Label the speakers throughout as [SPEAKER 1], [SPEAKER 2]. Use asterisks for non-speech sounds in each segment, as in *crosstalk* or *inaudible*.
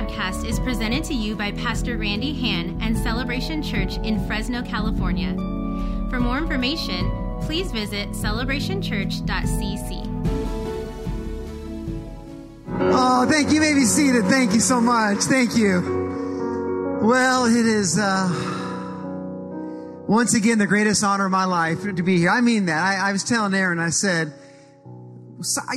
[SPEAKER 1] podcast is presented to you by Pastor Randy Han and Celebration Church in Fresno, California. For more information, please visit celebrationchurch.cc.
[SPEAKER 2] Oh, thank you. you may be seated. Thank you so much. Thank you. Well, it is uh, once again the greatest honor of my life to be here. I mean that. I, I was telling Aaron, I said,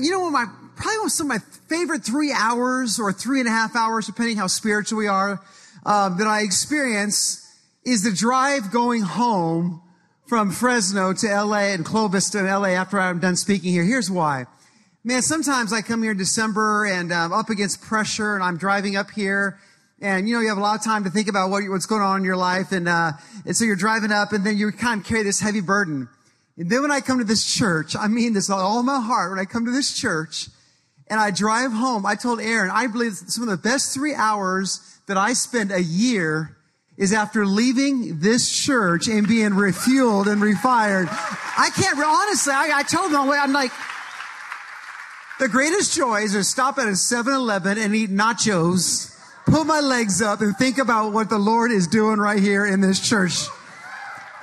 [SPEAKER 2] you know what my probably some of my favorite three hours or three and a half hours, depending how spiritual we are, um, that I experience is the drive going home from Fresno to LA and Clovis to LA after I'm done speaking here. Here's why. Man, sometimes I come here in December and I'm up against pressure and I'm driving up here and you know you have a lot of time to think about what, what's going on in your life and, uh, and so you're driving up and then you kind of carry this heavy burden. And then when I come to this church, I mean this with all my heart, when I come to this church and I drive home, I told Aaron, I believe some of the best three hours that I spend a year is after leaving this church and being refueled and refired. I can't, honestly, I, I told them, I'm like, the greatest joy is to stop at a 7-Eleven and eat nachos, put my legs up and think about what the Lord is doing right here in this church.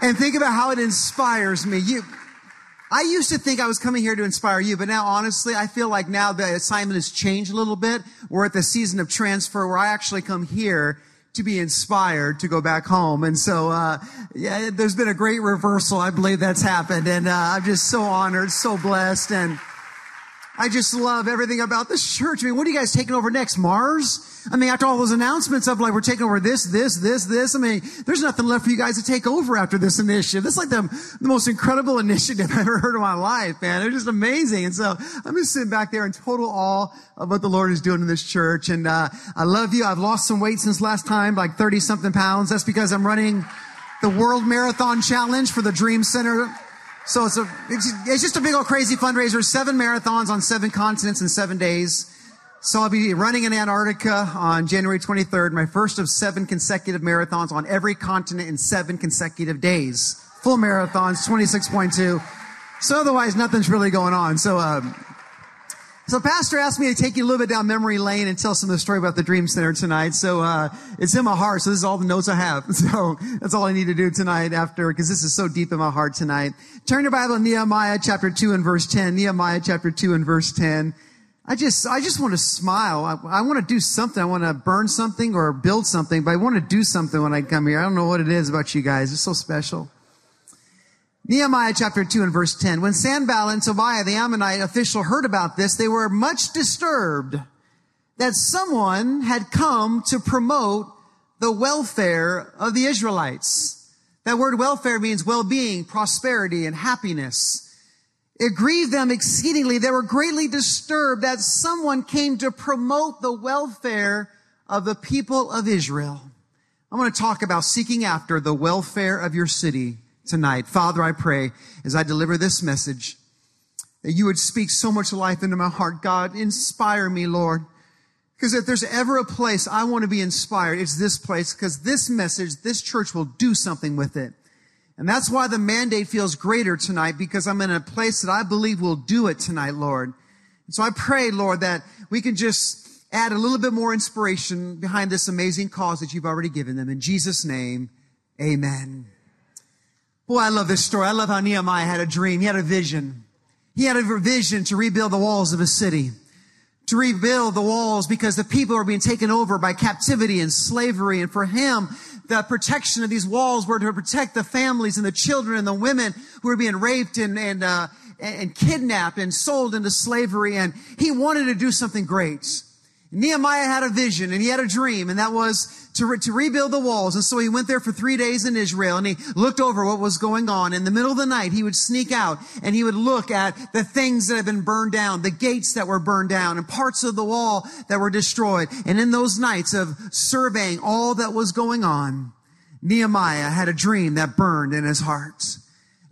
[SPEAKER 2] And think about how it inspires me. You, I used to think I was coming here to inspire you, but now honestly, I feel like now the assignment has changed a little bit. We're at the season of transfer where I actually come here to be inspired to go back home. And so, uh, yeah, there's been a great reversal. I believe that's happened. And, uh, I'm just so honored, so blessed. And, I just love everything about this church. I mean, what are you guys taking over next? Mars? I mean, after all those announcements of like, we're taking over this, this, this, this. I mean, there's nothing left for you guys to take over after this initiative. This is like the, the most incredible initiative *laughs* I've ever heard in my life, man. They're just amazing. And so I'm just sitting back there in total awe of what the Lord is doing in this church. And, uh, I love you. I've lost some weight since last time, like 30 something pounds. That's because I'm running the World Marathon Challenge for the Dream Center so it's a, it's, just a big old crazy fundraiser. Seven marathons on seven continents in seven days. So I'll be running in Antarctica on January 23rd, my first of seven consecutive marathons on every continent in seven consecutive days. Full marathons, 26.2. So otherwise, nothing's really going on. So, um, so Pastor asked me to take you a little bit down memory lane and tell some of the story about the Dream Center tonight. So, uh, it's in my heart. So this is all the notes I have. *laughs* So that's all I need to do tonight after, because this is so deep in my heart tonight. Turn your Bible to Nehemiah chapter 2 and verse 10. Nehemiah chapter 2 and verse 10. I just, I just want to smile. I, I want to do something. I want to burn something or build something, but I want to do something when I come here. I don't know what it is about you guys. It's so special. Nehemiah chapter 2 and verse 10. When Sanballat and Tobiah, the Ammonite official, heard about this, they were much disturbed that someone had come to promote the welfare of the Israelites. That word welfare means well-being, prosperity, and happiness. It grieved them exceedingly. They were greatly disturbed that someone came to promote the welfare of the people of Israel. I want to talk about seeking after the welfare of your city tonight. Father, I pray as I deliver this message that you would speak so much life into my heart. God, inspire me, Lord. Because if there's ever a place I want to be inspired, it's this place because this message, this church will do something with it. And that's why the mandate feels greater tonight because I'm in a place that I believe will do it tonight, Lord. And so I pray, Lord, that we can just add a little bit more inspiration behind this amazing cause that you've already given them. In Jesus' name, amen. Boy, I love this story. I love how Nehemiah had a dream. He had a vision. He had a vision to rebuild the walls of a city. To rebuild the walls because the people are being taken over by captivity and slavery. And for him, the protection of these walls were to protect the families and the children and the women who were being raped and, and, uh, and kidnapped and sold into slavery. And he wanted to do something great. Nehemiah had a vision and he had a dream and that was to, re- to rebuild the walls. And so he went there for three days in Israel and he looked over what was going on. In the middle of the night, he would sneak out and he would look at the things that had been burned down, the gates that were burned down and parts of the wall that were destroyed. And in those nights of surveying all that was going on, Nehemiah had a dream that burned in his heart.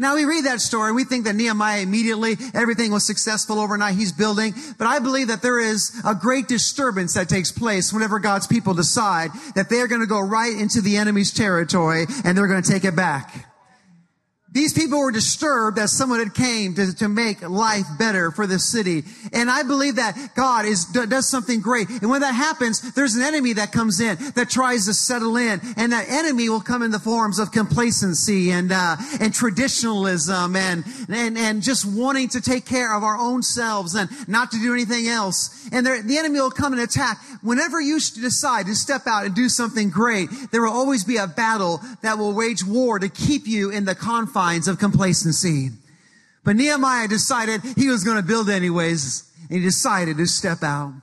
[SPEAKER 2] Now we read that story, we think that Nehemiah immediately, everything was successful overnight, he's building, but I believe that there is a great disturbance that takes place whenever God's people decide that they're going to go right into the enemy's territory and they're going to take it back. These people were disturbed that someone had came to, to make life better for the city. And I believe that God is, does something great. And when that happens, there's an enemy that comes in that tries to settle in. And that enemy will come in the forms of complacency and, uh, and traditionalism and, and, and just wanting to take care of our own selves and not to do anything else. And the enemy will come and attack. Whenever you decide to step out and do something great, there will always be a battle that will wage war to keep you in the confines of complacency. But Nehemiah decided he was going to build anyways, and he decided to step out.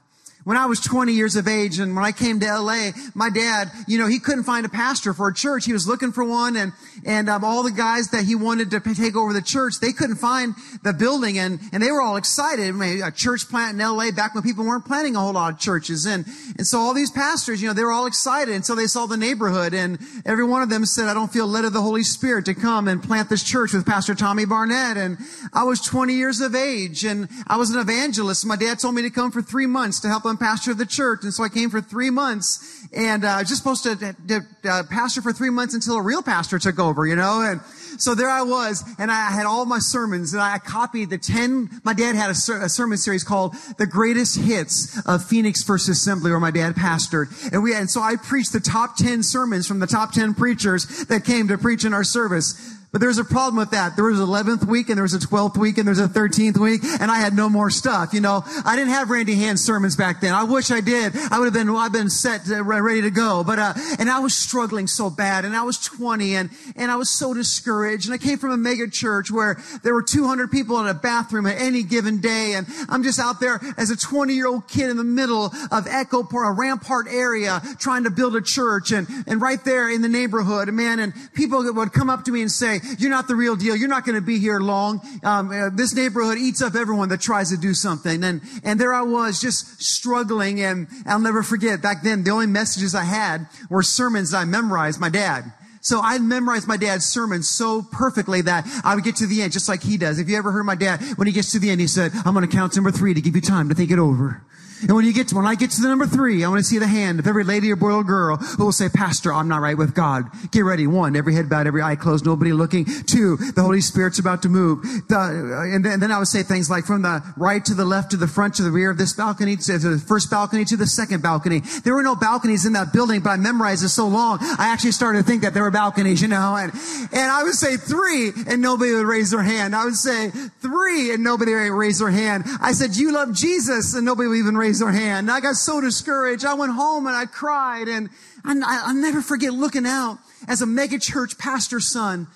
[SPEAKER 2] When I was 20 years of age and when I came to LA, my dad, you know, he couldn't find a pastor for a church. He was looking for one and, and um, all the guys that he wanted to take over the church, they couldn't find the building and, and they were all excited. I mean, a church plant in LA back when people weren't planting a whole lot of churches. And, and so all these pastors, you know, they were all excited. And so they saw the neighborhood and every one of them said, I don't feel led of the Holy Spirit to come and plant this church with Pastor Tommy Barnett. And I was 20 years of age and I was an evangelist. My dad told me to come for three months to help him pastor of the church. And so I came for three months and uh, I was just supposed to, to uh, pastor for three months until a real pastor took over, you know, and so there I was, and I had all my sermons, and I copied the 10, my dad had a, ser- a, sermon series called The Greatest Hits of Phoenix First Assembly, where my dad pastored. And we, and so I preached the top 10 sermons from the top 10 preachers that came to preach in our service. But there's a problem with that. There was an 11th week and there was a 12th week and there's a 13th week and I had no more stuff. You know, I didn't have Randy Hand's sermons back then. I wish I did. I would have been, I've been set, uh, ready to go. But, uh, and I was struggling so bad and I was 20 and, and I was so discouraged. And I came from a mega church where there were 200 people in a bathroom at any given day. And I'm just out there as a 20 year old kid in the middle of Echo Park, a Rampart area trying to build a church and, and right there in the neighborhood, man, and people would come up to me and say, you're not the real deal. You're not going to be here long. Um, uh, this neighborhood eats up everyone that tries to do something. And, and there I was just struggling. And I'll never forget back then, the only messages I had were sermons I memorized my dad. So I memorized my dad's sermon so perfectly that I would get to the end just like he does. If you ever heard my dad, when he gets to the end, he said, I'm going to count number three to give you time to think it over. And when you get to, when I get to the number three, I want to see the hand of every lady or boy or girl who will say, Pastor, I'm not right with God. Get ready. One, every head bowed, every eye closed, nobody looking. Two, the Holy Spirit's about to move. The, and, then, and, then, I would say things like from the right to the left to the front to the rear of this balcony to the first balcony to the second balcony. There were no balconies in that building, but I memorized it so long, I actually started to think that there were balconies, you know, and, and I would say three and nobody would raise their hand. I would say three and nobody would raise their hand. I said, you love Jesus and nobody would even raise their hand. I got so discouraged. I went home and I cried and I, will never forget looking out as a megachurch pastor's son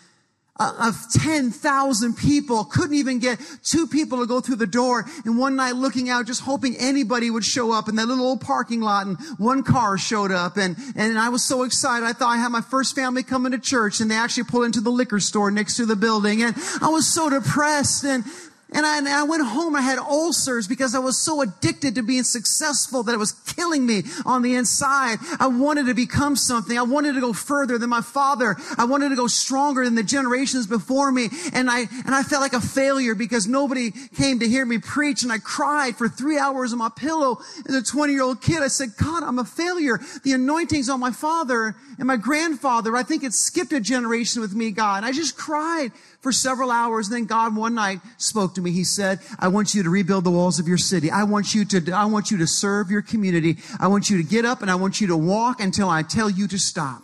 [SPEAKER 2] of 10,000 people, couldn't even get two people to go through the door. And one night looking out, just hoping anybody would show up in that little old parking lot and one car showed up. And, and I was so excited. I thought I had my first family coming to church and they actually pulled into the liquor store next to the building. And I was so depressed and and I, and I, went home. I had ulcers because I was so addicted to being successful that it was killing me on the inside. I wanted to become something. I wanted to go further than my father. I wanted to go stronger than the generations before me. And I, and I felt like a failure because nobody came to hear me preach. And I cried for three hours on my pillow as a 20 year old kid. I said, God, I'm a failure. The anointing's on my father and my grandfather. I think it skipped a generation with me, God. I just cried for several hours. And then God one night spoke to me. He said, I want you to rebuild the walls of your city. I want you to, I want you to serve your community. I want you to get up and I want you to walk until I tell you to stop.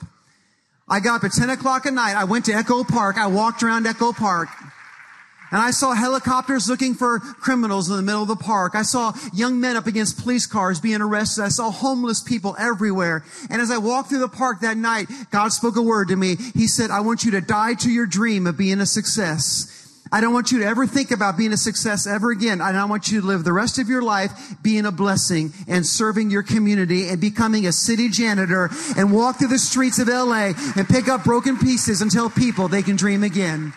[SPEAKER 2] I got up at 10 o'clock at night. I went to Echo Park. I walked around Echo Park. And I saw helicopters looking for criminals in the middle of the park. I saw young men up against police cars being arrested. I saw homeless people everywhere. And as I walked through the park that night, God spoke a word to me. He said, I want you to die to your dream of being a success. I don't want you to ever think about being a success ever again. I don't want you to live the rest of your life being a blessing and serving your community and becoming a city janitor and walk through the streets of LA and pick up broken pieces and tell people they can dream again.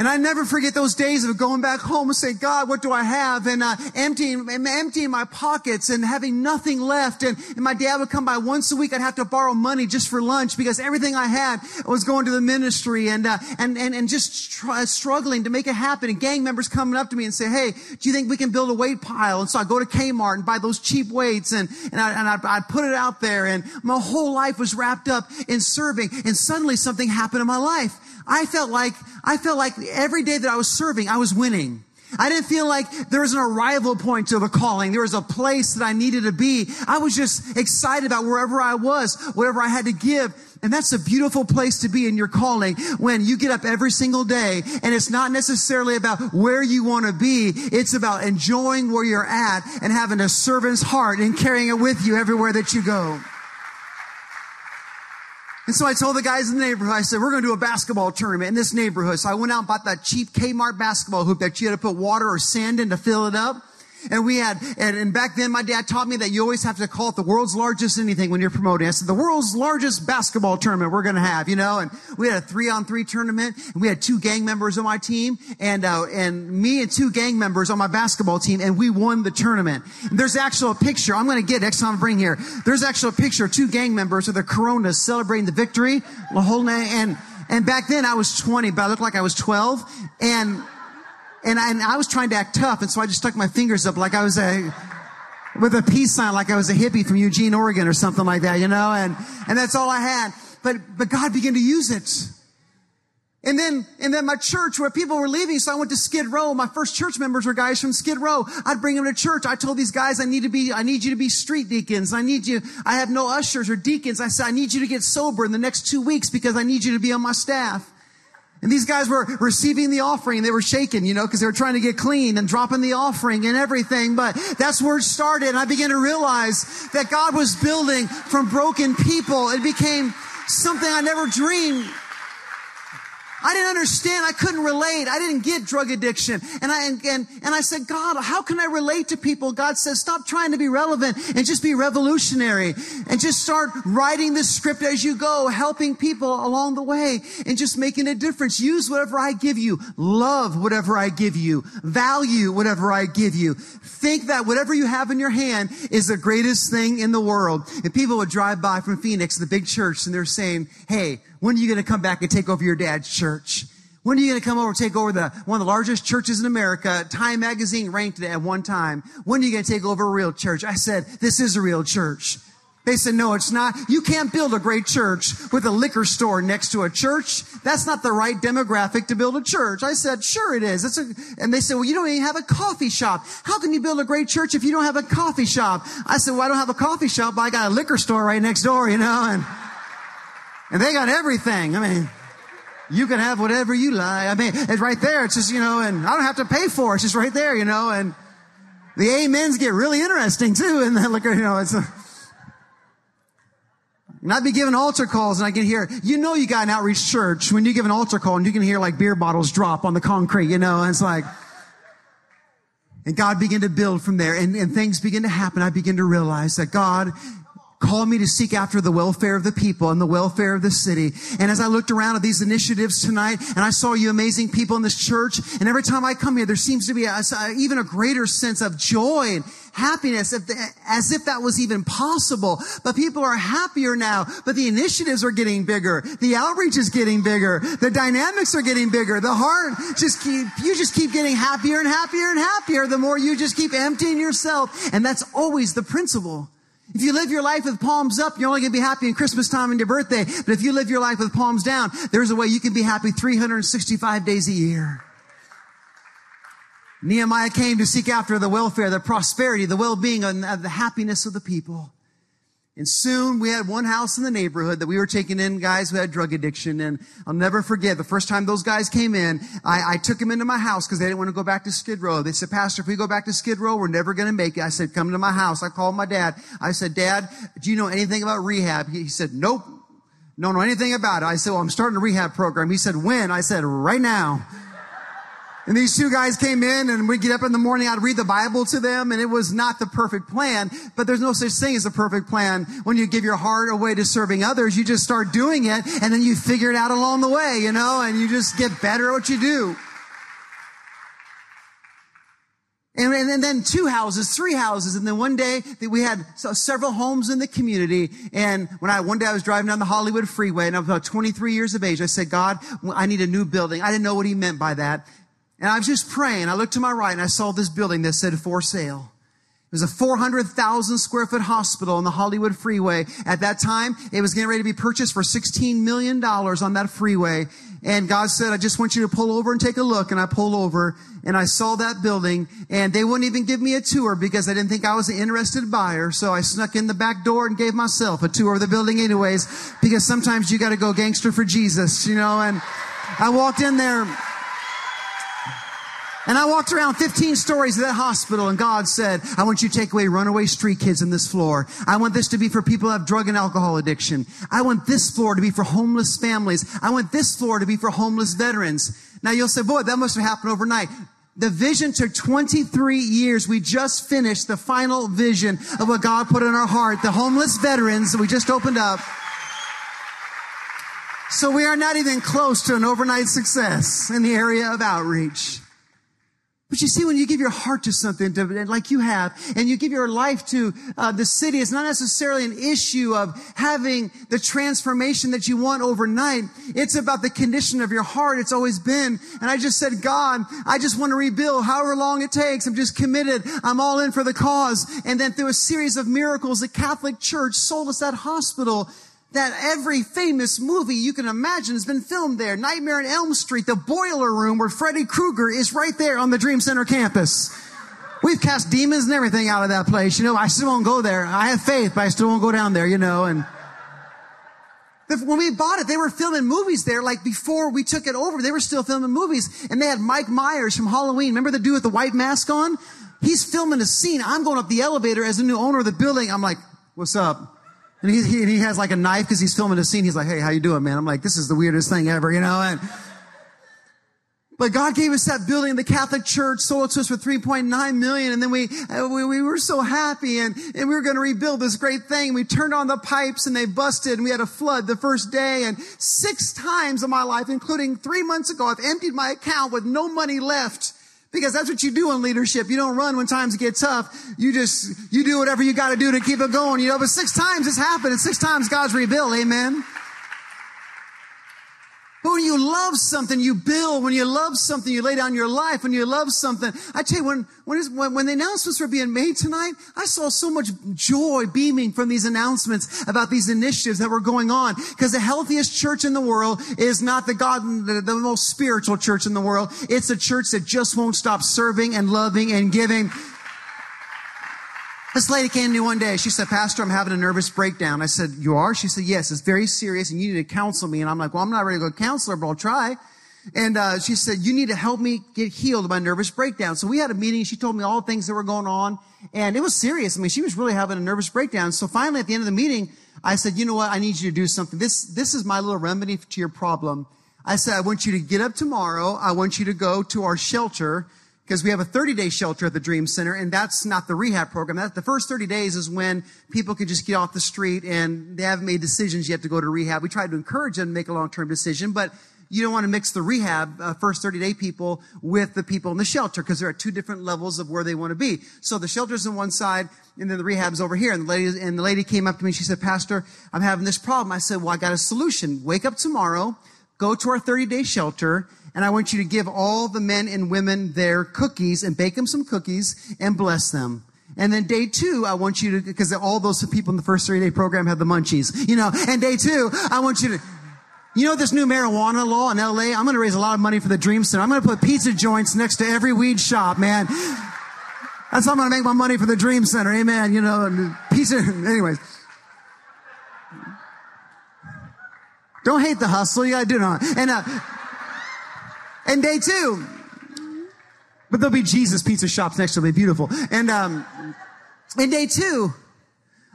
[SPEAKER 2] And I never forget those days of going back home and saying, God, what do I have? And uh, emptying, emptying my pockets and having nothing left. And, and my dad would come by once a week. I'd have to borrow money just for lunch because everything I had was going to the ministry and uh, and, and and just try, struggling to make it happen. And gang members coming up to me and say, Hey, do you think we can build a weight pile? And so I go to Kmart and buy those cheap weights and and I and I, I put it out there. And my whole life was wrapped up in serving. And suddenly something happened in my life. I felt like, I felt like every day that I was serving, I was winning. I didn't feel like there was an arrival point to the calling. There was a place that I needed to be. I was just excited about wherever I was, whatever I had to give. And that's a beautiful place to be in your calling when you get up every single day and it's not necessarily about where you want to be. It's about enjoying where you're at and having a servant's heart and carrying it with you everywhere that you go. And so I told the guys in the neighborhood, I said, we're going to do a basketball tournament in this neighborhood. So I went out and bought that cheap Kmart basketball hoop that you had to put water or sand in to fill it up. And we had, and, and, back then my dad taught me that you always have to call it the world's largest anything when you're promoting. I said, the world's largest basketball tournament we're going to have, you know, and we had a three on three tournament and we had two gang members on my team and, uh, and me and two gang members on my basketball team and we won the tournament. And there's actually a picture I'm going to get next time I bring here. There's actually a picture of two gang members with the Coronas celebrating the victory, and, and back then I was 20, but I looked like I was 12 and, and I, and I was trying to act tough, and so I just stuck my fingers up like I was a, with a peace sign, like I was a hippie from Eugene, Oregon or something like that, you know, and, and that's all I had. But, but God began to use it. And then, and then my church where people were leaving, so I went to Skid Row. My first church members were guys from Skid Row. I'd bring them to church. I told these guys, I need to be, I need you to be street deacons. I need you, I have no ushers or deacons. I said, I need you to get sober in the next two weeks because I need you to be on my staff. And these guys were receiving the offering. They were shaking, you know, because they were trying to get clean and dropping the offering and everything. But that's where it started. And I began to realize that God was building from broken people. It became something I never dreamed I didn't understand. I couldn't relate. I didn't get drug addiction. And I, and, and, and I said, God, how can I relate to people? God says, stop trying to be relevant and just be revolutionary and just start writing the script as you go, helping people along the way and just making a difference. Use whatever I give you. Love whatever I give you. Value whatever I give you. Think that whatever you have in your hand is the greatest thing in the world. And people would drive by from Phoenix, the big church, and they're saying, Hey, when are you going to come back and take over your dad's church? When are you going to come over and take over the, one of the largest churches in America? Time magazine ranked it at one time. When are you going to take over a real church? I said, this is a real church. They said, no, it's not. You can't build a great church with a liquor store next to a church. That's not the right demographic to build a church. I said, sure it is. And they said, well, you don't even have a coffee shop. How can you build a great church if you don't have a coffee shop? I said, well, I don't have a coffee shop, but I got a liquor store right next door, you know, and, and they got everything. I mean, you can have whatever you like. I mean, it's right there. It's just, you know, and I don't have to pay for it. It's just right there, you know, and the amens get really interesting too And that you know, it's and I'd be giving altar calls and I can hear, you know, you got an outreach church when you give an altar call and you can hear like beer bottles drop on the concrete, you know, and it's like, and God began to build from there and, and things begin to happen. I begin to realize that God called me to seek after the welfare of the people and the welfare of the city. And as I looked around at these initiatives tonight and I saw you amazing people in this church, and every time I come here, there seems to be a, even a greater sense of joy and happiness as if that was even possible. But people are happier now, but the initiatives are getting bigger. The outreach is getting bigger. The dynamics are getting bigger. The heart just keep, you just keep getting happier and happier and happier the more you just keep emptying yourself. And that's always the principle. If you live your life with palms up, you're only going to be happy in Christmas time and your birthday. But if you live your life with palms down, there's a way you can be happy 365 days a year. Nehemiah came to seek after the welfare, the prosperity, the well-being, and uh, the happiness of the people. And soon we had one house in the neighborhood that we were taking in guys who had drug addiction. And I'll never forget the first time those guys came in, I, I took them into my house because they didn't want to go back to Skid Row. They said, Pastor, if we go back to Skid Row, we're never going to make it. I said, come to my house. I called my dad. I said, Dad, do you know anything about rehab? He said, nope. Don't know anything about it. I said, well, I'm starting a rehab program. He said, when? I said, right now. And these two guys came in and we'd get up in the morning, I'd read the Bible to them and it was not the perfect plan, but there's no such thing as a perfect plan. When you give your heart away to serving others, you just start doing it and then you figure it out along the way, you know, and you just get better at what you do. And, and, then two houses, three houses. And then one day we had several homes in the community. And when I, one day I was driving down the Hollywood freeway and I was about 23 years of age, I said, God, I need a new building. I didn't know what he meant by that. And I was just praying. I looked to my right and I saw this building that said for sale. It was a 400,000 square foot hospital on the Hollywood freeway. At that time, it was getting ready to be purchased for $16 million on that freeway. And God said, I just want you to pull over and take a look. And I pulled over and I saw that building and they wouldn't even give me a tour because I didn't think I was an interested buyer. So I snuck in the back door and gave myself a tour of the building anyways, because sometimes you got to go gangster for Jesus, you know, and I walked in there and I walked around 15 stories of that hospital and God said, I want you to take away runaway street kids in this floor. I want this to be for people who have drug and alcohol addiction. I want this floor to be for homeless families. I want this floor to be for homeless veterans. Now you'll say, boy, that must have happened overnight. The vision took 23 years. We just finished the final vision of what God put in our heart. The homeless veterans that we just opened up. So we are not even close to an overnight success in the area of outreach. But you see, when you give your heart to something, to, like you have, and you give your life to uh, the city, it's not necessarily an issue of having the transformation that you want overnight. It's about the condition of your heart. It's always been. And I just said, God, I just want to rebuild, however long it takes. I'm just committed. I'm all in for the cause. And then through a series of miracles, the Catholic Church sold us that hospital that every famous movie you can imagine has been filmed there. Nightmare on Elm Street, the boiler room where Freddy Krueger is right there on the Dream Center campus. We've cast demons and everything out of that place. You know, I still won't go there. I have faith, but I still won't go down there, you know, and when we bought it, they were filming movies there. Like before we took it over, they were still filming movies. And they had Mike Myers from Halloween. Remember the dude with the white mask on? He's filming a scene. I'm going up the elevator as the new owner of the building. I'm like, what's up? And he, he, he has like a knife because he's filming a scene. He's like, hey, how you doing, man? I'm like, this is the weirdest thing ever, you know? And, but God gave us that building, the Catholic Church sold it to us for 3.9 million. And then we, uh, we, we were so happy and, and we were going to rebuild this great thing. We turned on the pipes and they busted and we had a flood the first day. And six times in my life, including three months ago, I've emptied my account with no money left because that's what you do in leadership. You don't run when times get tough. You just, you do whatever you got to do to keep it going, you know, but six times it's happened and six times God's rebuilt. Amen. But when you love something, you build. When you love something, you lay down your life. When you love something, I tell you, when, when, when the announcements were being made tonight, I saw so much joy beaming from these announcements about these initiatives that were going on. Because the healthiest church in the world is not the God, the, the most spiritual church in the world. It's a church that just won't stop serving and loving and giving. This lady came to me one day. She said, Pastor, I'm having a nervous breakdown. I said, You are? She said, Yes, it's very serious and you need to counsel me. And I'm like, Well, I'm not ready to go counselor, but I'll try. And uh, she said, You need to help me get healed of my nervous breakdown. So we had a meeting. She told me all the things that were going on. And it was serious. I mean, she was really having a nervous breakdown. So finally, at the end of the meeting, I said, You know what? I need you to do something. This, this is my little remedy to your problem. I said, I want you to get up tomorrow. I want you to go to our shelter because we have a 30 day shelter at the Dream Center, and that's not the rehab program. That, the first 30 days is when people can just get off the street and they haven't made decisions yet to go to rehab. We try to encourage them to make a long term decision, but you don't want to mix the rehab uh, first 30 day people with the people in the shelter because they're at two different levels of where they want to be. So the shelter's on one side and then the rehab's over here. And the lady, and the lady came up to me. She said, Pastor, I'm having this problem. I said, well, I got a solution. Wake up tomorrow, go to our 30 day shelter and I want you to give all the men and women their cookies and bake them some cookies and bless them. And then day two, I want you to, because all those people in the first three day program had the munchies, you know, and day two, I want you to, you know this new marijuana law in LA? I'm going to raise a lot of money for the Dream Center. I'm going to put pizza joints next to every weed shop, man. That's how I'm going to make my money for the Dream Center. Amen. You know, pizza, *laughs* anyways. Don't hate the hustle. You got to do it. And, uh, and day two, but there'll be Jesus pizza shops next to me. Beautiful. And, um, and day two,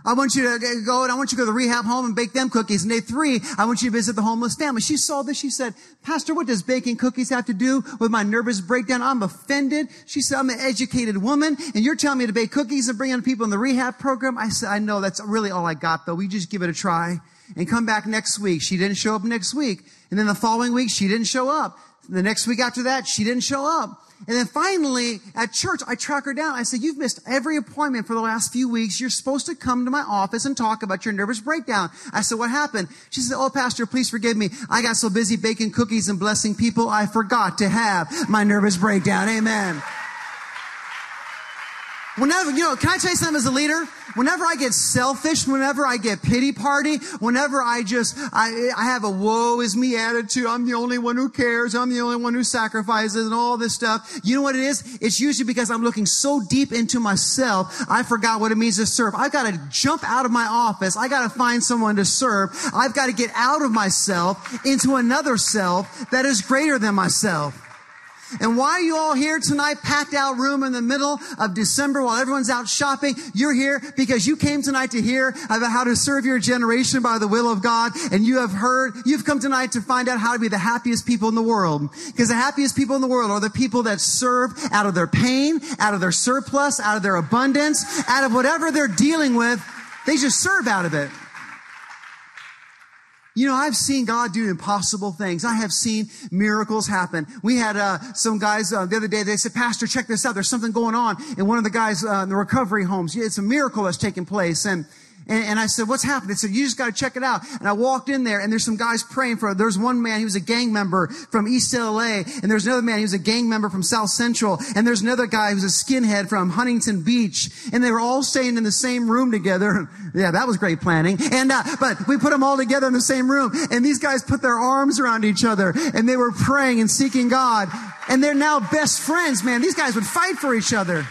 [SPEAKER 2] I want you to go and I want you to go to the rehab home and bake them cookies. And day three, I want you to visit the homeless family. She saw this. She said, Pastor, what does baking cookies have to do with my nervous breakdown? I'm offended. She said, I'm an educated woman and you're telling me to bake cookies and bring in people in the rehab program. I said, I know that's really all I got though. We just give it a try and come back next week. She didn't show up next week. And then the following week, she didn't show up. The next week after that, she didn't show up. And then finally, at church, I track her down. I said, you've missed every appointment for the last few weeks. You're supposed to come to my office and talk about your nervous breakdown. I said, what happened? She said, oh, pastor, please forgive me. I got so busy baking cookies and blessing people, I forgot to have my nervous breakdown. Amen. Whenever, you know, can I tell you something as a leader? Whenever I get selfish, whenever I get pity party, whenever I just, I, I have a woe is me attitude, I'm the only one who cares, I'm the only one who sacrifices and all this stuff. You know what it is? It's usually because I'm looking so deep into myself, I forgot what it means to serve. I've got to jump out of my office. I got to find someone to serve. I've got to get out of myself into another self that is greater than myself. And why are you all here tonight, packed out room in the middle of December while everyone's out shopping? You're here because you came tonight to hear about how to serve your generation by the will of God. And you have heard, you've come tonight to find out how to be the happiest people in the world. Because the happiest people in the world are the people that serve out of their pain, out of their surplus, out of their abundance, out of whatever they're dealing with. They just serve out of it. You know, I've seen God do impossible things. I have seen miracles happen. We had uh, some guys uh, the other day. They said, "Pastor, check this out. There's something going on in one of the guys uh, in the recovery homes. It's a miracle that's taking place." And and, and, I said, what's happening? They said, you just got to check it out. And I walked in there and there's some guys praying for, there's one man, he was a gang member from East LA. And there's another man, he was a gang member from South Central. And there's another guy who's a skinhead from Huntington Beach. And they were all staying in the same room together. *laughs* yeah, that was great planning. And, uh, but we put them all together in the same room. And these guys put their arms around each other and they were praying and seeking God. And they're now best friends, man. These guys would fight for each other.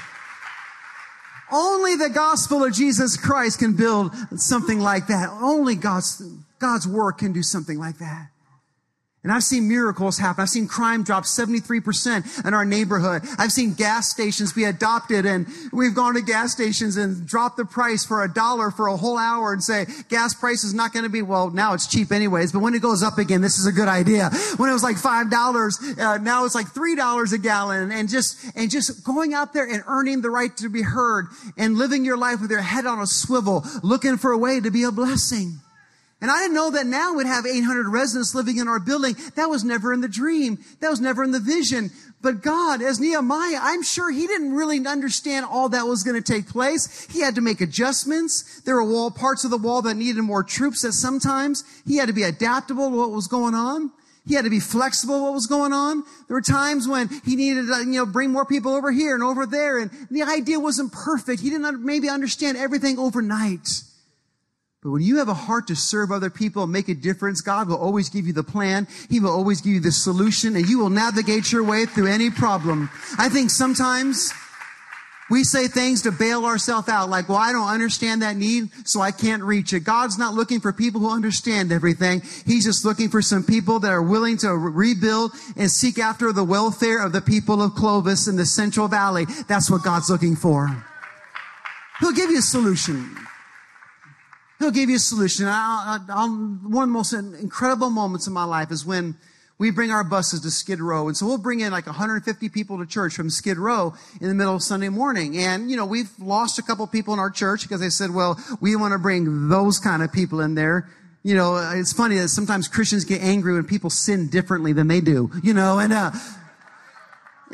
[SPEAKER 2] Only the gospel of Jesus Christ can build something like that. Only God's, God's work can do something like that. And I've seen miracles happen. I've seen crime drop 73% in our neighborhood. I've seen gas stations be adopted and we've gone to gas stations and dropped the price for a dollar for a whole hour and say, gas price is not going to be, well, now it's cheap anyways, but when it goes up again, this is a good idea. When it was like $5, uh, now it's like $3 a gallon and just, and just going out there and earning the right to be heard and living your life with your head on a swivel, looking for a way to be a blessing. And I didn't know that now we'd have 800 residents living in our building. That was never in the dream. That was never in the vision. But God, as Nehemiah, I'm sure he didn't really understand all that was going to take place. He had to make adjustments. There were wall, parts of the wall that needed more troops at sometimes. He had to be adaptable to what was going on. He had to be flexible what was going on. There were times when he needed to, you know, bring more people over here and over there. And the idea wasn't perfect. He didn't maybe understand everything overnight. But when you have a heart to serve other people and make a difference, God will always give you the plan. He will always give you the solution and you will navigate your way through any problem. I think sometimes we say things to bail ourselves out, like, well, I don't understand that need, so I can't reach it. God's not looking for people who understand everything. He's just looking for some people that are willing to rebuild and seek after the welfare of the people of Clovis in the Central Valley. That's what God's looking for. He'll give you a solution. He'll give you a solution. I'll, I'll, one of the most incredible moments in my life is when we bring our buses to Skid Row. And so we'll bring in like 150 people to church from Skid Row in the middle of Sunday morning. And, you know, we've lost a couple people in our church because they said, well, we want to bring those kind of people in there. You know, it's funny that sometimes Christians get angry when people sin differently than they do, you know, and, uh,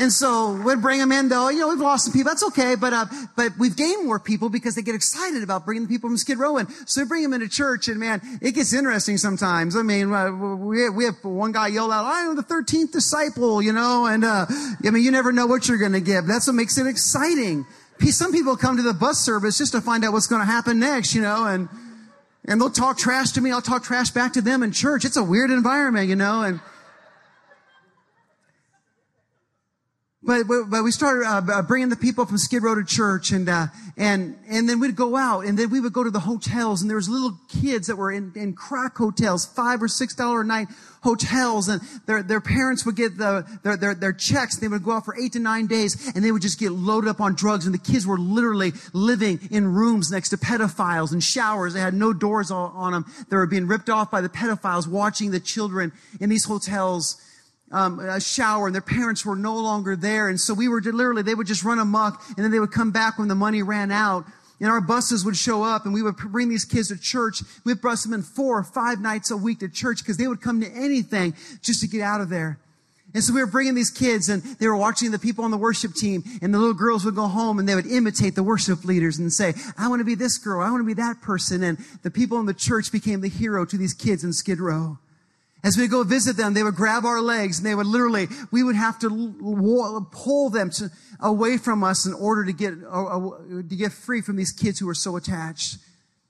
[SPEAKER 2] and so we'd bring them in though. You know, we've lost some people. That's okay. But, uh, but we've gained more people because they get excited about bringing the people from Skid Row in. So we bring them into church and man, it gets interesting sometimes. I mean, uh, we, we have one guy yelled out, I am the 13th disciple, you know, and, uh, I mean, you never know what you're going to give. That's what makes it exciting. Some people come to the bus service just to find out what's going to happen next, you know, and, and they'll talk trash to me. I'll talk trash back to them in church. It's a weird environment, you know, and, But, but we started uh, bringing the people from Skid Row to church, and uh, and and then we'd go out, and then we would go to the hotels, and there was little kids that were in, in crack hotels, five or six dollar a night hotels, and their their parents would get the their, their their checks. They would go out for eight to nine days, and they would just get loaded up on drugs, and the kids were literally living in rooms next to pedophiles and showers. They had no doors on them. They were being ripped off by the pedophiles, watching the children in these hotels um, a shower and their parents were no longer there. And so we were literally, they would just run amok and then they would come back when the money ran out. And our buses would show up and we would bring these kids to church. We'd bus them in four or five nights a week to church because they would come to anything just to get out of there. And so we were bringing these kids and they were watching the people on the worship team and the little girls would go home and they would imitate the worship leaders and say, I want to be this girl. I want to be that person. And the people in the church became the hero to these kids in Skid Row. As we go visit them, they would grab our legs and they would literally, we would have to pull them to, away from us in order to get, uh, uh, to get free from these kids who were so attached.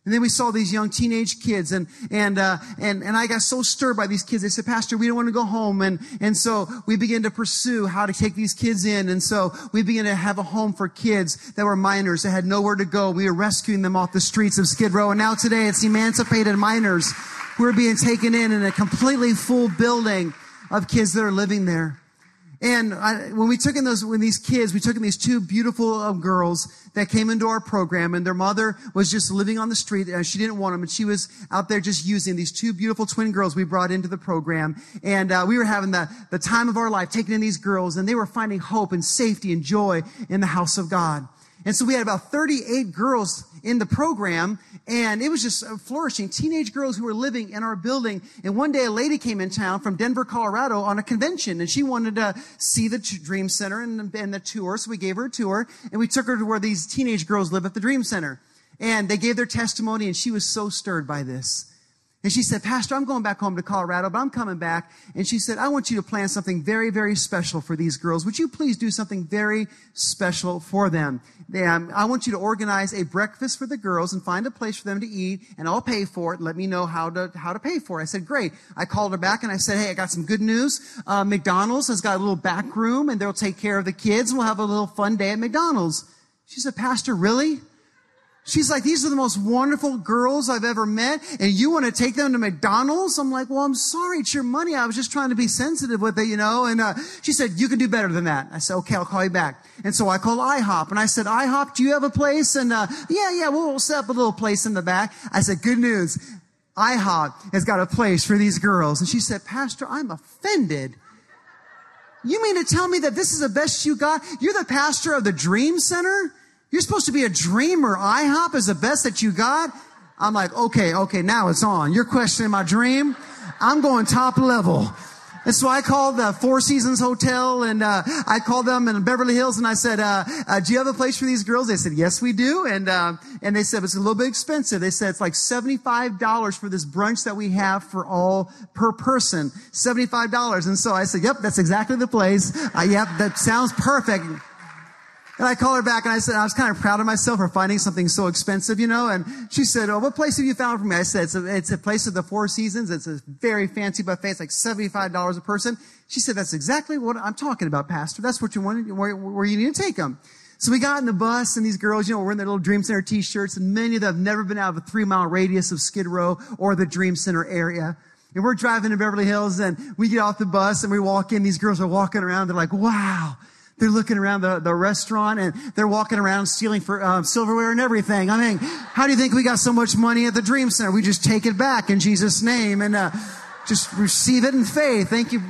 [SPEAKER 2] And then we saw these young teenage kids and, and, uh, and, and I got so stirred by these kids. They said, Pastor, we don't want to go home. And, and so we began to pursue how to take these kids in. And so we began to have a home for kids that were minors that had nowhere to go. We were rescuing them off the streets of Skid Row. And now today it's emancipated minors who are being taken in in a completely full building of kids that are living there. And I, when we took in those, when these kids, we took in these two beautiful uh, girls that came into our program and their mother was just living on the street and she didn't want them and she was out there just using these two beautiful twin girls we brought into the program. And, uh, we were having the, the time of our life taking in these girls and they were finding hope and safety and joy in the house of God. And so we had about 38 girls in the program and it was just flourishing. Teenage girls who were living in our building. And one day a lady came in town from Denver, Colorado on a convention and she wanted to see the Dream Center and, and the tour. So we gave her a tour and we took her to where these teenage girls live at the Dream Center. And they gave their testimony and she was so stirred by this. And she said, Pastor, I'm going back home to Colorado, but I'm coming back. And she said, I want you to plan something very, very special for these girls. Would you please do something very special for them? Um, I want you to organize a breakfast for the girls and find a place for them to eat, and I'll pay for it. Let me know how to how to pay for it. I said, great. I called her back and I said, hey, I got some good news. Uh, McDonald's has got a little back room, and they'll take care of the kids, and we'll have a little fun day at McDonald's. She said, Pastor, really? She's like, these are the most wonderful girls I've ever met, and you want to take them to McDonald's? I'm like, well, I'm sorry, it's your money. I was just trying to be sensitive with it, you know. And uh, she said, you can do better than that. I said, okay, I'll call you back. And so I called IHOP, and I said, IHOP, do you have a place? And uh, yeah, yeah, we'll, we'll set up a little place in the back. I said, good news, IHOP has got a place for these girls. And she said, Pastor, I'm offended. You mean to tell me that this is the best you got? You're the pastor of the Dream Center? You're supposed to be a dreamer. IHOP is the best that you got. I'm like, okay, okay, now it's on. You're questioning my dream. I'm going top level. And so I called the Four Seasons Hotel and uh, I called them in Beverly Hills and I said, uh, uh, "Do you have a place for these girls?" They said, "Yes, we do." And uh, and they said it's a little bit expensive. They said it's like seventy five dollars for this brunch that we have for all per person, seventy five dollars. And so I said, "Yep, that's exactly the place. Uh, yep, that sounds perfect." And I called her back and I said, I was kind of proud of myself for finding something so expensive, you know? And she said, Oh, what place have you found for me? I said, It's a, it's a place of the Four Seasons. It's a very fancy buffet. It's like $75 a person. She said, That's exactly what I'm talking about, Pastor. That's what you wanted, where, where you need to take them. So we got in the bus and these girls, you know, were in their little Dream Center t-shirts and many of them have never been out of a three mile radius of Skid Row or the Dream Center area. And we're driving to Beverly Hills and we get off the bus and we walk in. These girls are walking around. They're like, wow, they're looking around the, the restaurant and they're walking around stealing for uh, silverware and everything. I mean, how do you think we got so much money at the Dream Center? We just take it back in Jesus' name and uh, just receive it in faith. Thank you.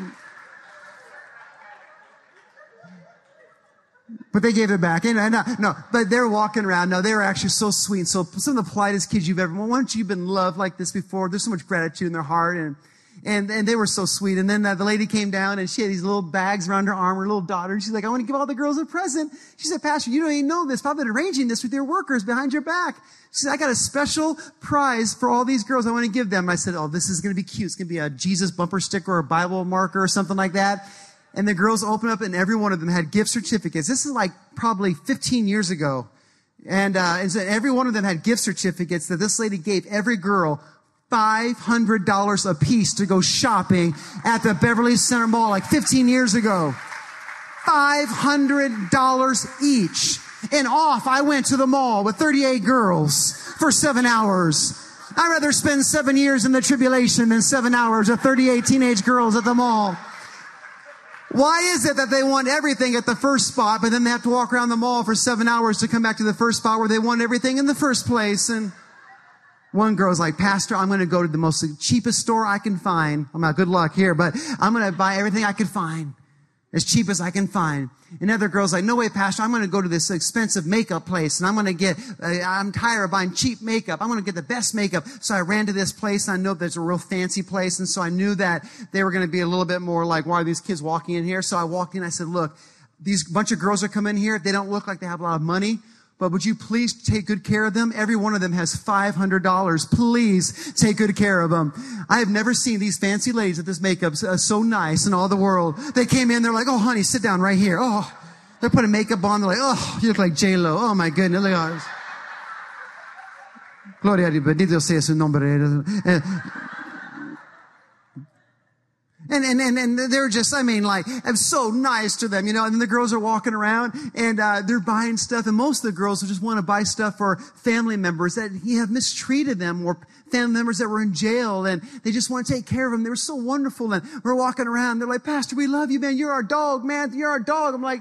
[SPEAKER 2] But they gave it back. And, uh, no, but they're walking around. No, they were actually so sweet. So some of the politest kids you've ever, well, why don't you been loved like this before? There's so much gratitude in their heart and, and, and they were so sweet. And then uh, the lady came down and she had these little bags around her arm, her little daughter. And she's like, I want to give all the girls a present. She said, Pastor, you don't even know this. I've been arranging this with your workers behind your back. She said, I got a special prize for all these girls. I want to give them. I said, Oh, this is going to be cute. It's going to be a Jesus bumper sticker or a Bible marker or something like that. And the girls opened up and every one of them had gift certificates. This is like probably 15 years ago. And, uh, and so every one of them had gift certificates that this lady gave every girl $500 a piece to go shopping at the Beverly Center Mall like 15 years ago. $500 each. And off I went to the mall with 38 girls for seven hours. I'd rather spend seven years in the tribulation than seven hours with 38 teenage girls at the mall. Why is it that they want everything at the first spot, but then they have to walk around the mall for seven hours to come back to the first spot where they want everything in the first place? And one girl's like, Pastor, I'm going to go to the most cheapest store I can find. I'm not good luck here, but I'm going to buy everything I can find as cheap as I can find. Another girl's like, no way, Pastor, I'm going to go to this expensive makeup place and I'm going to get, uh, I'm tired of buying cheap makeup. I'm going to get the best makeup. So I ran to this place and I know there's a real fancy place. And so I knew that they were going to be a little bit more like, why are these kids walking in here? So I walked in. I said, look, these bunch of girls are coming here. They don't look like they have a lot of money but would you please take good care of them? Every one of them has $500. Please take good care of them. I have never seen these fancy ladies at this makeup uh, so nice in all the world. They came in, they're like, oh honey, sit down right here. Oh, they're putting makeup on. They're like, oh, you look like J-Lo. Oh my goodness. Look at Gloria bendito sea su nombre. And, and, and, and they're just, I mean, like, I'm so nice to them, you know, and then the girls are walking around and, uh, they're buying stuff and most of the girls just want to buy stuff for family members that he have mistreated them or family members that were in jail and they just want to take care of them. They were so wonderful and we're walking around. They're like, Pastor, we love you, man. You're our dog, man. You're our dog. I'm like,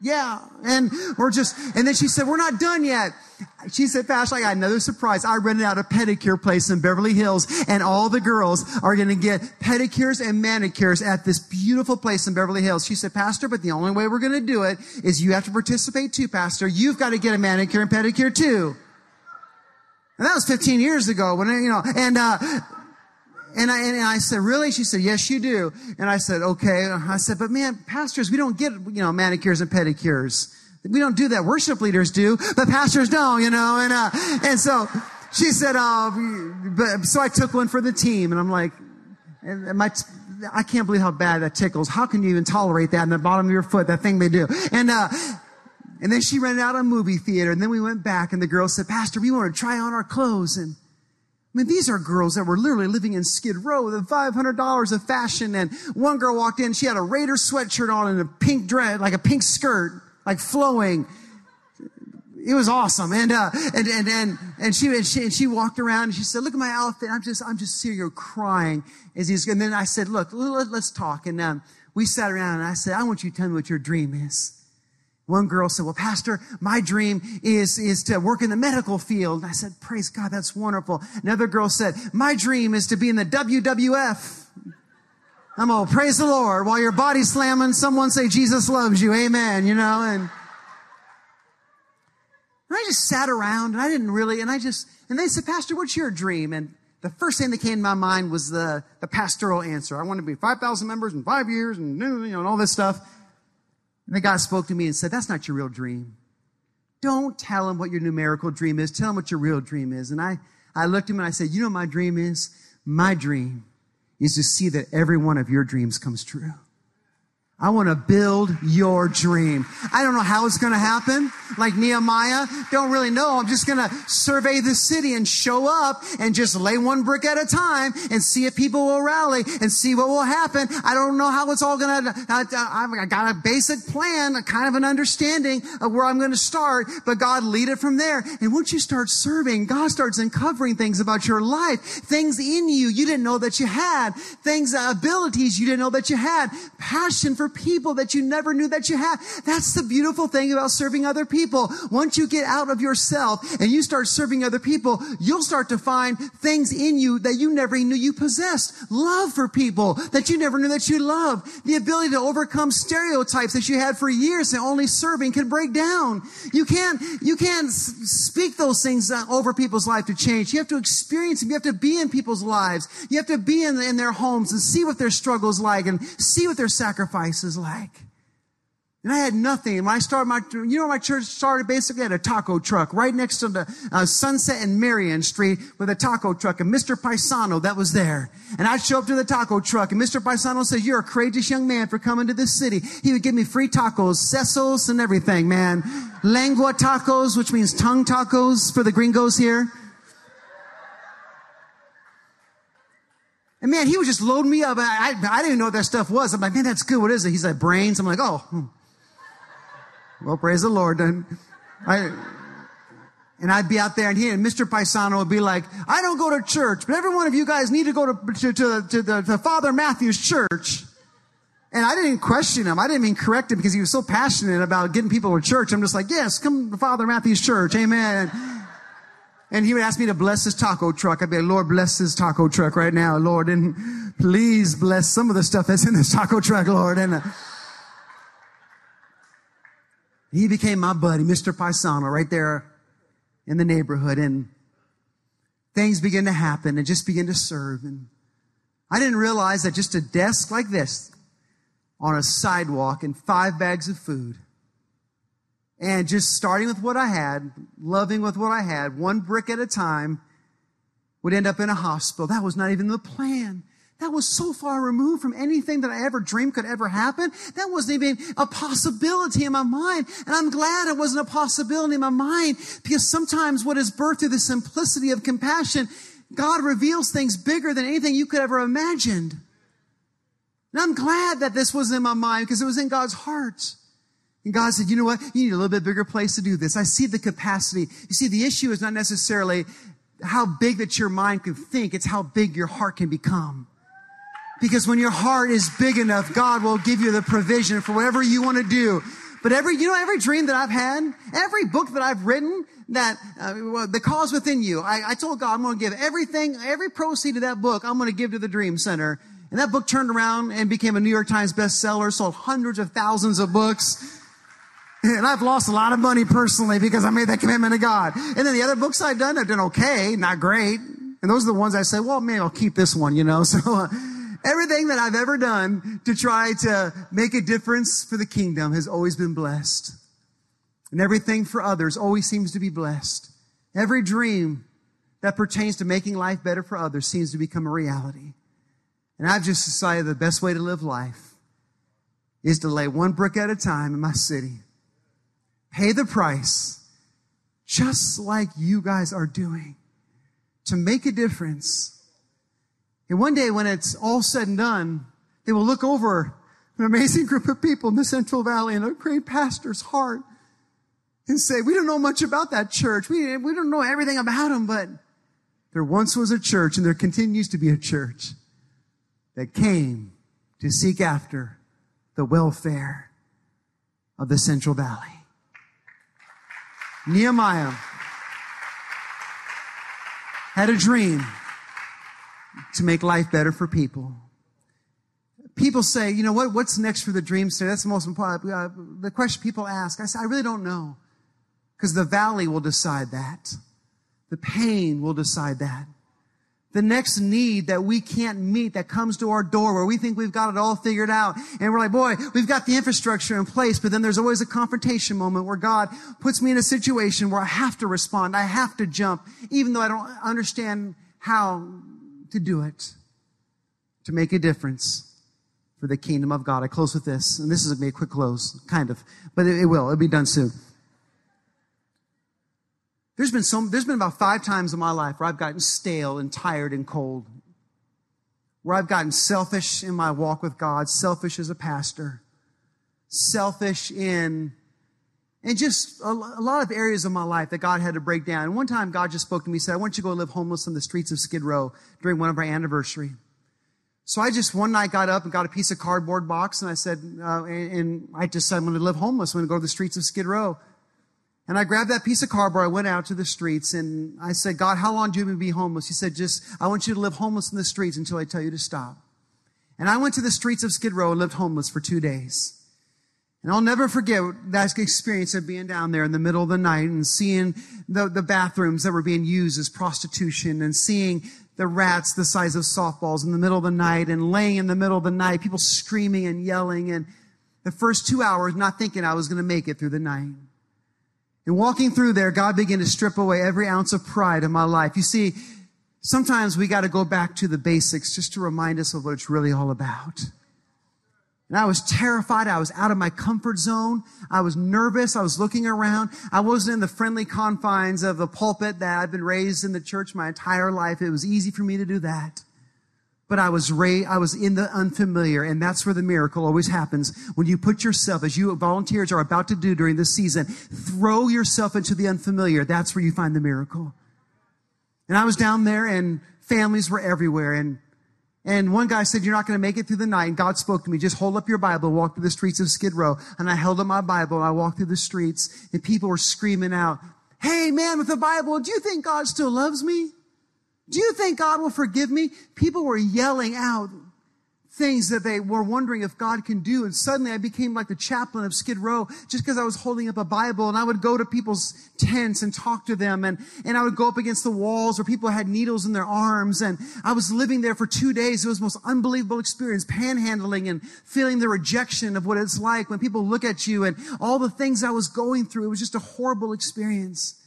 [SPEAKER 2] yeah. And we're just, and then she said, we're not done yet. She said, Pastor, I got another surprise. I rented out a pedicure place in Beverly Hills and all the girls are going to get pedicures and manicures at this beautiful place in Beverly Hills. She said, Pastor, but the only way we're going to do it is you have to participate too, Pastor. You've got to get a manicure and pedicure too. And that was 15 years ago when, you know, and, uh, and I, and I said, really? She said, yes, you do. And I said, okay. I said, but man, pastors, we don't get, you know, manicures and pedicures. We don't do that. Worship leaders do, but pastors don't, you know, and, uh, and so she said, uh, but, so I took one for the team and I'm like, and my, I can't believe how bad that tickles. How can you even tolerate that in the bottom of your foot, that thing they do? And, uh, and then she rented out a movie theater and then we went back and the girl said, Pastor, we want to try on our clothes and, I mean, these are girls that were literally living in Skid Row with $500 of fashion. And one girl walked in, she had a Raider sweatshirt on and a pink dress, like a pink skirt, like flowing. It was awesome. And, uh, and, and, and, and she, and she, and she walked around and she said, look at my outfit. I'm just, I'm just sitting here crying as he's, and then I said, look, let, us talk. And, um, we sat around and I said, I want you to tell me what your dream is. One girl said, well, pastor, my dream is, is to work in the medical field. And I said, praise God, that's wonderful. Another girl said, my dream is to be in the WWF. I'm all, praise the Lord. While your body's slamming, someone say, Jesus loves you. Amen. You know, and, and I just sat around and I didn't really, and I just, and they said, pastor, what's your dream? And the first thing that came to my mind was the, the pastoral answer. I want to be 5,000 members in five years and, you know, and all this stuff. And then God spoke to me and said, that's not your real dream. Don't tell him what your numerical dream is. Tell him what your real dream is. And I, I looked at him and I said, you know what my dream is? My dream is to see that every one of your dreams comes true. I want to build your dream. I don't know how it's going to happen. Like Nehemiah, don't really know. I'm just going to survey the city and show up and just lay one brick at a time and see if people will rally and see what will happen. I don't know how it's all going to, I've got a basic plan, a kind of an understanding of where I'm going to start, but God lead it from there. And once you start serving, God starts uncovering things about your life, things in you you didn't know that you had, things, uh, abilities you didn't know that you had, passion for people that you never knew that you had. That's the beautiful thing about serving other people. Once you get out of yourself and you start serving other people, you'll start to find things in you that you never knew you possessed. Love for people that you never knew that you love. The ability to overcome stereotypes that you had for years and only serving can break down. You can't, you can't speak those things uh, over people's life to change. You have to experience them. You have to be in people's lives. You have to be in, in their homes and see what their struggles like and see what their sacrifices is like. And I had nothing. When I started my, you know, my church started basically at a taco truck right next to the uh, Sunset and Marion Street with a taco truck and Mr. Paisano that was there. And I'd show up to the taco truck and Mr. Paisano said, you're a courageous young man for coming to this city. He would give me free tacos, sesos and everything, man. Lengua tacos, which means tongue tacos for the gringos here. And man, he was just loading me up. I, I, I, didn't know what that stuff was. I'm like, man, that's good. What is it? He's like, brains. I'm like, oh, hmm. well, praise the Lord. And I, and I'd be out there and he and Mr. Paisano would be like, I don't go to church, but every one of you guys need to go to, to, to, to the, to Father Matthew's church. And I didn't question him. I didn't even correct him because he was so passionate about getting people to church. I'm just like, yes, come to Father Matthew's church. Amen. And he would ask me to bless his taco truck. I'd be like, Lord, bless his taco truck right now, Lord. And please bless some of the stuff that's in this taco truck, Lord. And uh, he became my buddy, Mr. Paisano, right there in the neighborhood. And things began to happen and just began to serve. And I didn't realize that just a desk like this on a sidewalk and five bags of food and just starting with what I had, loving with what I had, one brick at a time, would end up in a hospital. That was not even the plan. That was so far removed from anything that I ever dreamed could ever happen. That wasn't even a possibility in my mind. And I'm glad it wasn't a possibility in my mind because sometimes what is birthed through the simplicity of compassion, God reveals things bigger than anything you could ever imagined. And I'm glad that this was in my mind because it was in God's heart. And God said, you know what? You need a little bit bigger place to do this. I see the capacity. You see, the issue is not necessarily how big that your mind can think. It's how big your heart can become. Because when your heart is big enough, God will give you the provision for whatever you want to do. But every, you know, every dream that I've had, every book that I've written, that uh, the cause within you, I, I told God I'm going to give everything, every proceed of that book, I'm going to give to the Dream Center. And that book turned around and became a New York Times bestseller, sold hundreds of thousands of books. And I've lost a lot of money personally because I made that commitment to God. And then the other books I've done, I've done okay, not great. And those are the ones I say, well, maybe I'll keep this one, you know. *laughs* So uh, everything that I've ever done to try to make a difference for the kingdom has always been blessed. And everything for others always seems to be blessed. Every dream that pertains to making life better for others seems to become a reality. And I've just decided the best way to live life is to lay one brick at a time in my city. Pay the price, just like you guys are doing, to make a difference. And one day when it's all said and done, they will look over an amazing group of people in the Central Valley and a great pastor's heart and say, we don't know much about that church. We, we don't know everything about them, but there once was a church and there continues to be a church that came to seek after the welfare of the Central Valley. Nehemiah had a dream to make life better for people. People say, you know, what, what's next for the dream center? That's the most important. Uh, the question people ask, I say, I really don't know. Because the valley will decide that. The pain will decide that the next need that we can't meet that comes to our door where we think we've got it all figured out. And we're like, boy, we've got the infrastructure in place, but then there's always a confrontation moment where God puts me in a situation where I have to respond. I have to jump, even though I don't understand how to do it to make a difference for the kingdom of God. I close with this, and this is going to be a quick close, kind of, but it, it will. It'll be done soon. There's been some, there's been about five times in my life where I've gotten stale and tired and cold. Where I've gotten selfish in my walk with God, selfish as a pastor, selfish in, in just a, a lot of areas of my life that God had to break down. And one time God just spoke to me, and said, I want you to go live homeless on the streets of Skid Row during one of our anniversary. So I just one night got up and got a piece of cardboard box and I said, uh, and, and I just said, I'm going to live homeless. I'm going to go to the streets of Skid Row. And I grabbed that piece of cardboard. I went out to the streets and I said, God, how long do you want me to be homeless? He said, just, I want you to live homeless in the streets until I tell you to stop. And I went to the streets of Skid Row and lived homeless for two days. And I'll never forget that experience of being down there in the middle of the night and seeing the, the bathrooms that were being used as prostitution and seeing the rats the size of softballs in the middle of the night and laying in the middle of the night, people screaming and yelling. And the first two hours, not thinking I was going to make it through the night. And walking through there, God began to strip away every ounce of pride in my life. You see, sometimes we got to go back to the basics just to remind us of what it's really all about. And I was terrified. I was out of my comfort zone. I was nervous. I was looking around. I wasn't in the friendly confines of the pulpit that I've been raised in the church my entire life. It was easy for me to do that but I was I was in the unfamiliar, and that's where the miracle always happens. When you put yourself, as you volunteers are about to do during this season, throw yourself into the unfamiliar. That's where you find the miracle. And I was down there, and families were everywhere, and and one guy said, "You're not going to make it through the night." And God spoke to me, "Just hold up your Bible, walk through the streets of Skid Row." And I held up my Bible, and I walked through the streets, and people were screaming out, "Hey, man with the Bible, do you think God still loves me?" Do you think God will forgive me? People were yelling out things that they were wondering if God can do. And suddenly I became like the chaplain of Skid Row just because I was holding up a Bible and I would go to people's tents and talk to them and, and I would go up against the walls where people had needles in their arms and I was living there for two days. It was the most unbelievable experience, panhandling and feeling the rejection of what it's like when people look at you and all the things I was going through. It was just a horrible experience.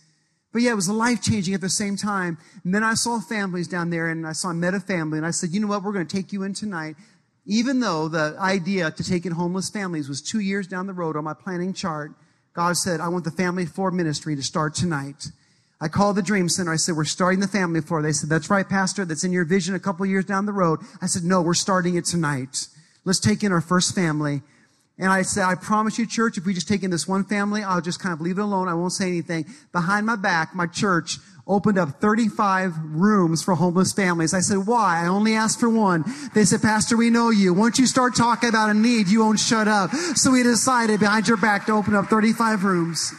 [SPEAKER 2] But yeah, it was life changing at the same time. And then I saw families down there and I saw met a family and I said, you know what? We're going to take you in tonight even though the idea to take in homeless families was two years down the road on my planning chart, God said, I want the family floor ministry to start tonight. I called the Dream Center. I said, we're starting the family floor. They said, that's right, Pastor. That's in your vision a couple years down the road. I said, no, we're starting it tonight. Let's take in our first family. And I said, I promise you, church, if we just take in this one family, I'll just kind of leave it alone. I won't say anything. Behind my back, my church opened up 35 rooms for homeless families. I said, why? I only asked for one. They said, Pastor, we know you. Once you start talking about a need, you won't shut up. So we decided behind your back to open up 35 rooms.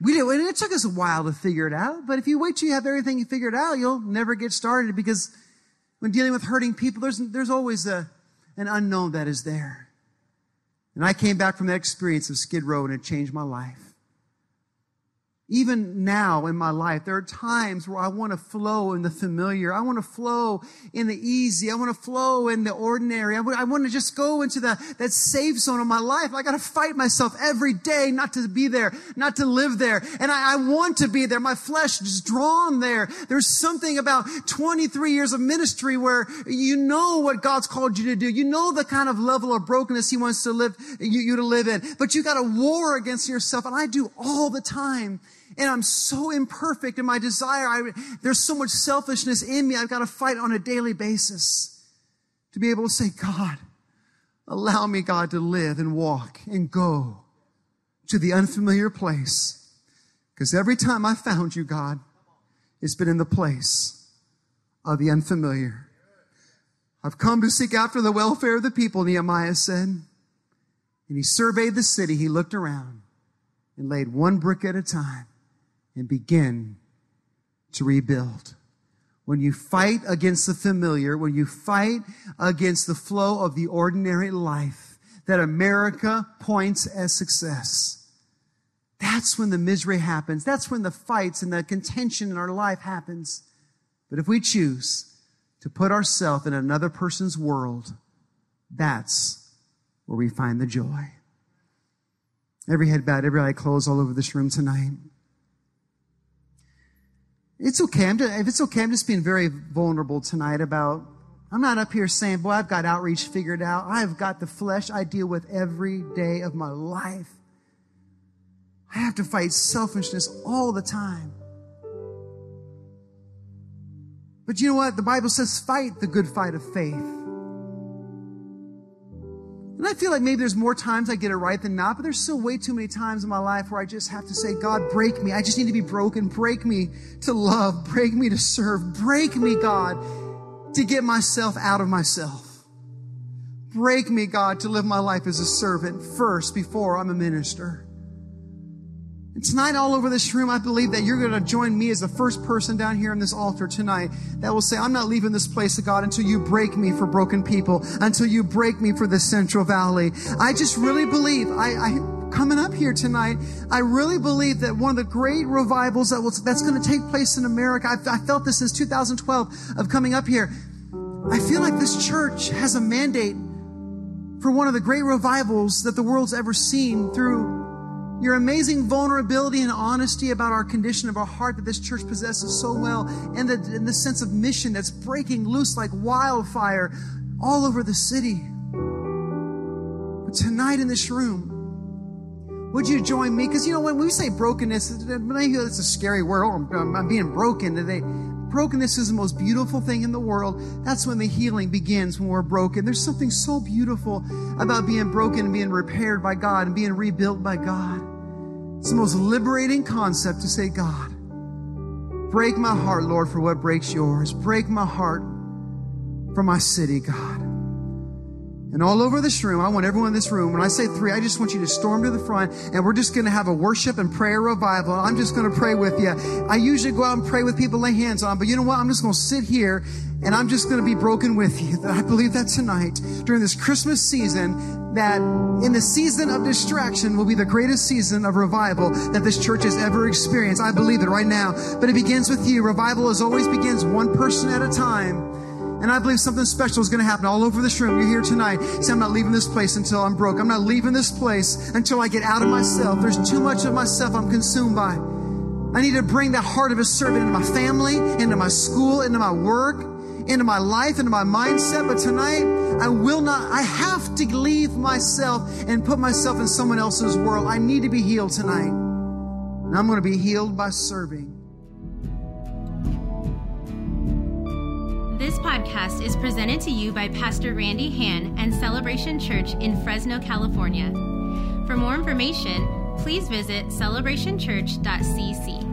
[SPEAKER 2] We did, and it took us a while to figure it out, but if you wait till you have everything you figured out, you'll never get started because when dealing with hurting people, there's, there's always a, an unknown that is there. And I came back from that experience of Skid Row and it changed my life. Even now in my life, there are times where I want to flow in the familiar. I want to flow in the easy. I want to flow in the ordinary. I want to just go into the, that safe zone of my life. I got to fight myself every day not to be there, not to live there. And I, I want to be there. My flesh is drawn there. There's something about 23 years of ministry where you know what God's called you to do. You know the kind of level of brokenness He wants to live, you, you to live in. But you got a war against yourself. And I do all the time and I'm so imperfect in my desire. I, there's so much selfishness in me. I've got to fight on a daily basis to be able to say, God, allow me, God, to live and walk and go to the unfamiliar place. Because every time I found you, God, it's been in the place of the unfamiliar. I've come to seek after the welfare of the people, Nehemiah said. And he surveyed the city. He looked around and laid one brick at a time and begin to rebuild. When you fight against the familiar, when you fight against the flow of the ordinary life that America points as success, that's when the misery happens. That's when the fights and the contention in our life happens. But if we choose to put ourselves in another person's world, that's where we find the joy. Every head bowed, every eye closed all over this room tonight. It's okay. I'm just, if it's okay, I'm just being very vulnerable tonight about, I'm not up here saying, boy, I've got outreach figured out. I've got the flesh I deal with every day of my life. I have to fight selfishness all the time. But you know what? The Bible says fight the good fight of faith. And I feel like maybe there's more times I get it right than not, but there's still way too many times in my life where I just have to say, God, break me. I just need to be broken. Break me to love. Break me to serve. Break me, God, to get myself out of myself. Break me, God, to live my life as a servant first before I'm a minister. And tonight, all over this room, I believe that you're going to join me as the first person down here in this altar tonight that will say, I'm not leaving this place of God until you break me for broken people, until you break me for the Central Valley. I just really believe, I, I coming up here tonight, I really believe that one of the great revivals that will, that's going to take place in America, I've, I felt this since 2012 of coming up here. I feel like this church has a mandate for one of the great revivals that the world's ever seen through your amazing vulnerability and honesty about our condition of our heart that this church possesses so well, and the, and the sense of mission that's breaking loose like wildfire all over the city. But tonight in this room, would you join me? Because you know, when we say brokenness, it's a scary word. Oh, I'm, I'm being broken today. Brokenness is the most beautiful thing in the world. That's when the healing begins when we're broken. There's something so beautiful about being broken and being repaired by God and being rebuilt by God. It's the most liberating concept to say, God, break my heart, Lord, for what breaks yours. Break my heart for my city, God. And all over this room, I want everyone in this room, when I say three, I just want you to storm to the front and we're just going to have a worship and prayer revival. I'm just going to pray with you. I usually go out and pray with people, lay hands on, but you know what? I'm just going to sit here and I'm just going to be broken with you. I believe that tonight, during this Christmas season, that in the season of distraction will be the greatest season of revival that this church has ever experienced. I believe it right now. But it begins with you. Revival as always begins one person at a time. And I believe something special is going to happen all over this room. You're here tonight. Say, I'm not leaving this place until I'm broke. I'm not leaving this place until I get out of myself. There's too much of myself I'm consumed by. I need to bring the heart of a servant into my family, into my school, into my work, into my life, into my mindset. But tonight, I will not, I have to leave myself and put myself in someone else's world. I need to be healed tonight. And I'm going to be healed by serving.
[SPEAKER 1] This podcast is presented to you by Pastor Randy Han and Celebration Church in Fresno, California. For more information, please visit celebrationchurch.cc.